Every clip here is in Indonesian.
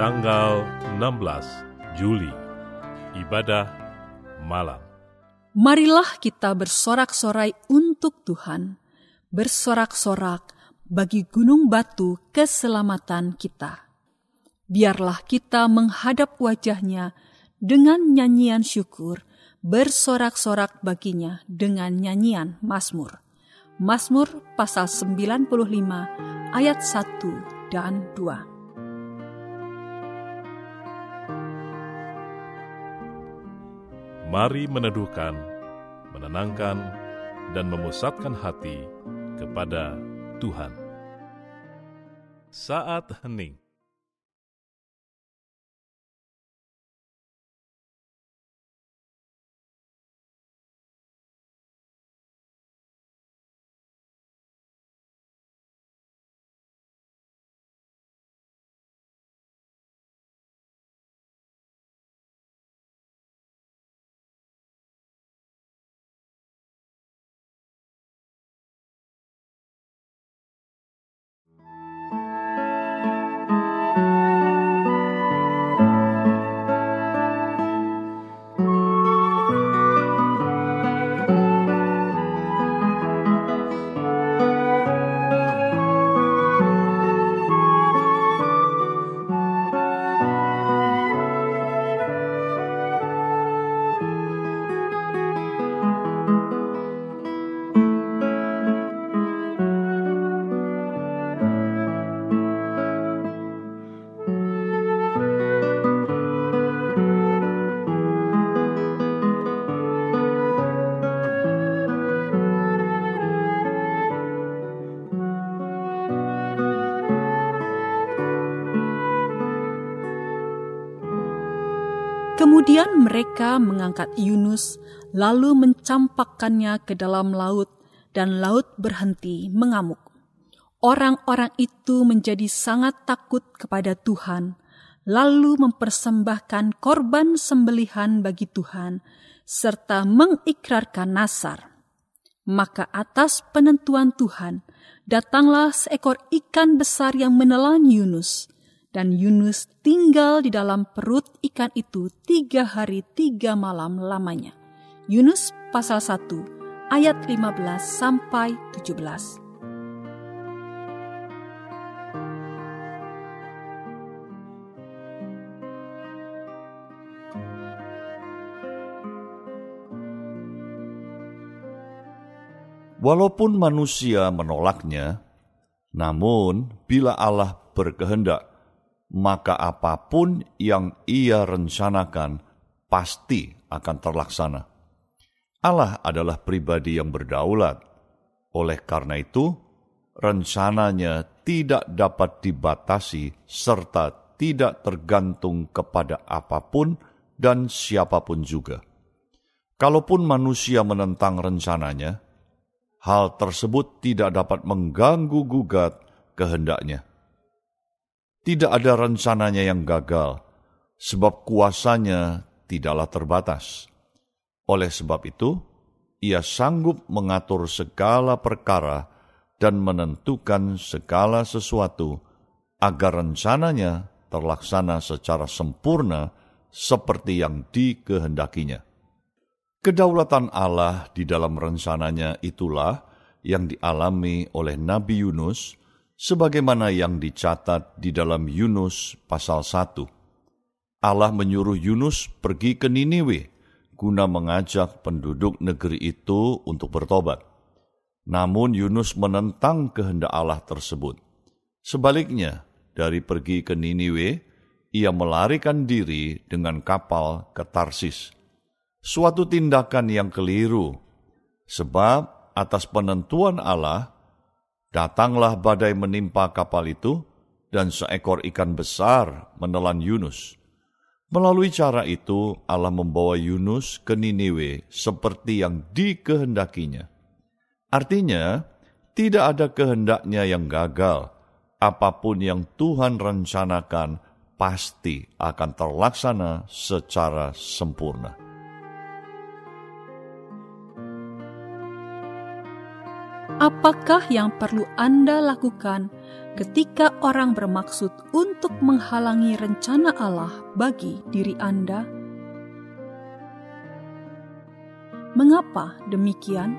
tanggal 16 Juli, ibadah malam. Marilah kita bersorak-sorai untuk Tuhan, bersorak-sorak bagi gunung batu keselamatan kita. Biarlah kita menghadap wajahnya dengan nyanyian syukur, bersorak-sorak baginya dengan nyanyian Mazmur. Mazmur pasal 95 ayat 1 dan 2. Mari meneduhkan, menenangkan, dan memusatkan hati kepada Tuhan. Saat hening. Kemudian mereka mengangkat Yunus, lalu mencampakkannya ke dalam laut, dan laut berhenti mengamuk. Orang-orang itu menjadi sangat takut kepada Tuhan, lalu mempersembahkan korban sembelihan bagi Tuhan, serta mengikrarkan nasar. Maka atas penentuan Tuhan, datanglah seekor ikan besar yang menelan Yunus, dan Yunus tinggal di dalam perut ikan itu tiga hari tiga malam lamanya. Yunus pasal 1 ayat 15 sampai 17. Walaupun manusia menolaknya, namun bila Allah berkehendak, maka apa pun yang ia rencanakan pasti akan terlaksana. Allah adalah pribadi yang berdaulat. Oleh karena itu, rencananya tidak dapat dibatasi serta tidak tergantung kepada apa pun dan siapa pun juga. Kalaupun manusia menentang rencananya, hal tersebut tidak dapat mengganggu gugat kehendaknya tidak ada rencananya yang gagal, sebab kuasanya tidaklah terbatas. Oleh sebab itu, ia sanggup mengatur segala perkara dan menentukan segala sesuatu agar rencananya terlaksana secara sempurna seperti yang dikehendakinya. Kedaulatan Allah di dalam rencananya itulah yang dialami oleh Nabi Yunus sebagaimana yang dicatat di dalam Yunus pasal 1. Allah menyuruh Yunus pergi ke Niniwe guna mengajak penduduk negeri itu untuk bertobat. Namun Yunus menentang kehendak Allah tersebut. Sebaliknya, dari pergi ke Niniwe, ia melarikan diri dengan kapal ke Tarsis. Suatu tindakan yang keliru, sebab atas penentuan Allah, Datanglah badai menimpa kapal itu, dan seekor ikan besar menelan Yunus. Melalui cara itu, Allah membawa Yunus ke Niniwe seperti yang dikehendakinya. Artinya, tidak ada kehendaknya yang gagal. Apa pun yang Tuhan rencanakan pasti akan terlaksana secara sempurna. Apakah yang perlu Anda lakukan ketika orang bermaksud untuk menghalangi rencana Allah bagi diri Anda? Mengapa demikian?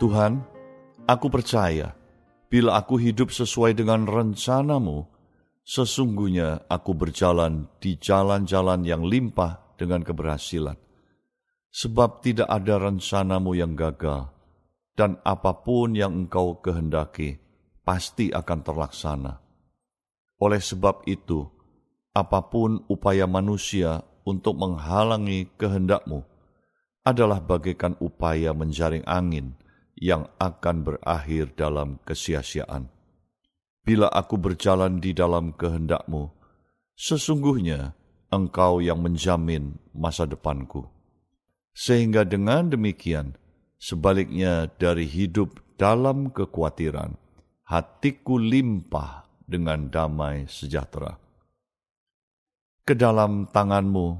Tuhan, aku percaya bila aku hidup sesuai dengan rencanamu, sesungguhnya aku berjalan di jalan-jalan yang limpah dengan keberhasilan sebab tidak ada rencanamu yang gagal, dan apa pun yang engkau kehendaki pasti akan terlaksana. Oleh sebab itu, apa pun upaya manusia untuk menghalangi kehendakmu adalah bagaikan upaya menjaring angin yang akan berakhir dalam kesia-siaan. Bila aku berjalan di dalam kehendakmu, sesungguhnya engkau yang menjamin masa depanku sehingga dengan demikian, sebaliknya dari hidup dalam kekhawatiran, hatiku limpah dengan damai sejahtera. Ke dalam tanganmu,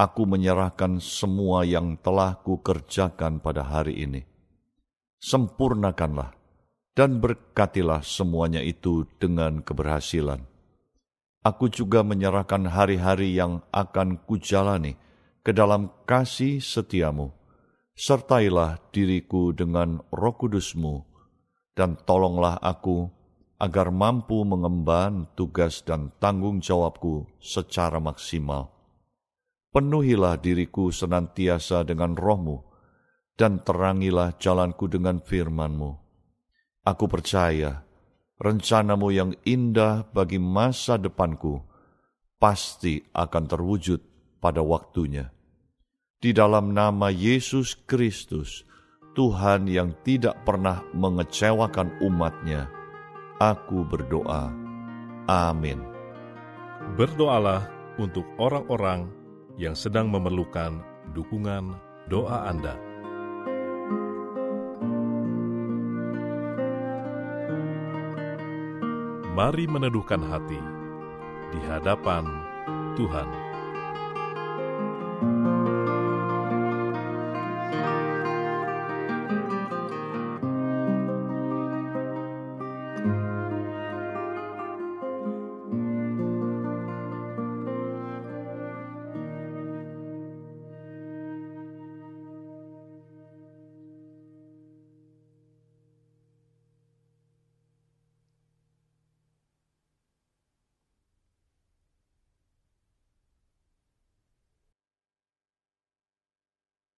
aku menyerahkan semua yang telah kukerjakan pada hari ini. Sempurnakanlah dan berkatilah semuanya itu dengan keberhasilan. Aku juga menyerahkan hari-hari yang akan kujalani ke dalam kasih setiamu. Sertailah diriku dengan roh kudusmu, dan tolonglah aku agar mampu mengemban tugas dan tanggung jawabku secara maksimal. Penuhilah diriku senantiasa dengan rohmu, dan terangilah jalanku dengan firmanmu. Aku percaya, rencanamu yang indah bagi masa depanku pasti akan terwujud pada waktunya di dalam nama Yesus Kristus, Tuhan yang tidak pernah mengecewakan umatnya, aku berdoa. Amin. Berdoalah untuk orang-orang yang sedang memerlukan dukungan doa Anda. Mari meneduhkan hati di hadapan Tuhan.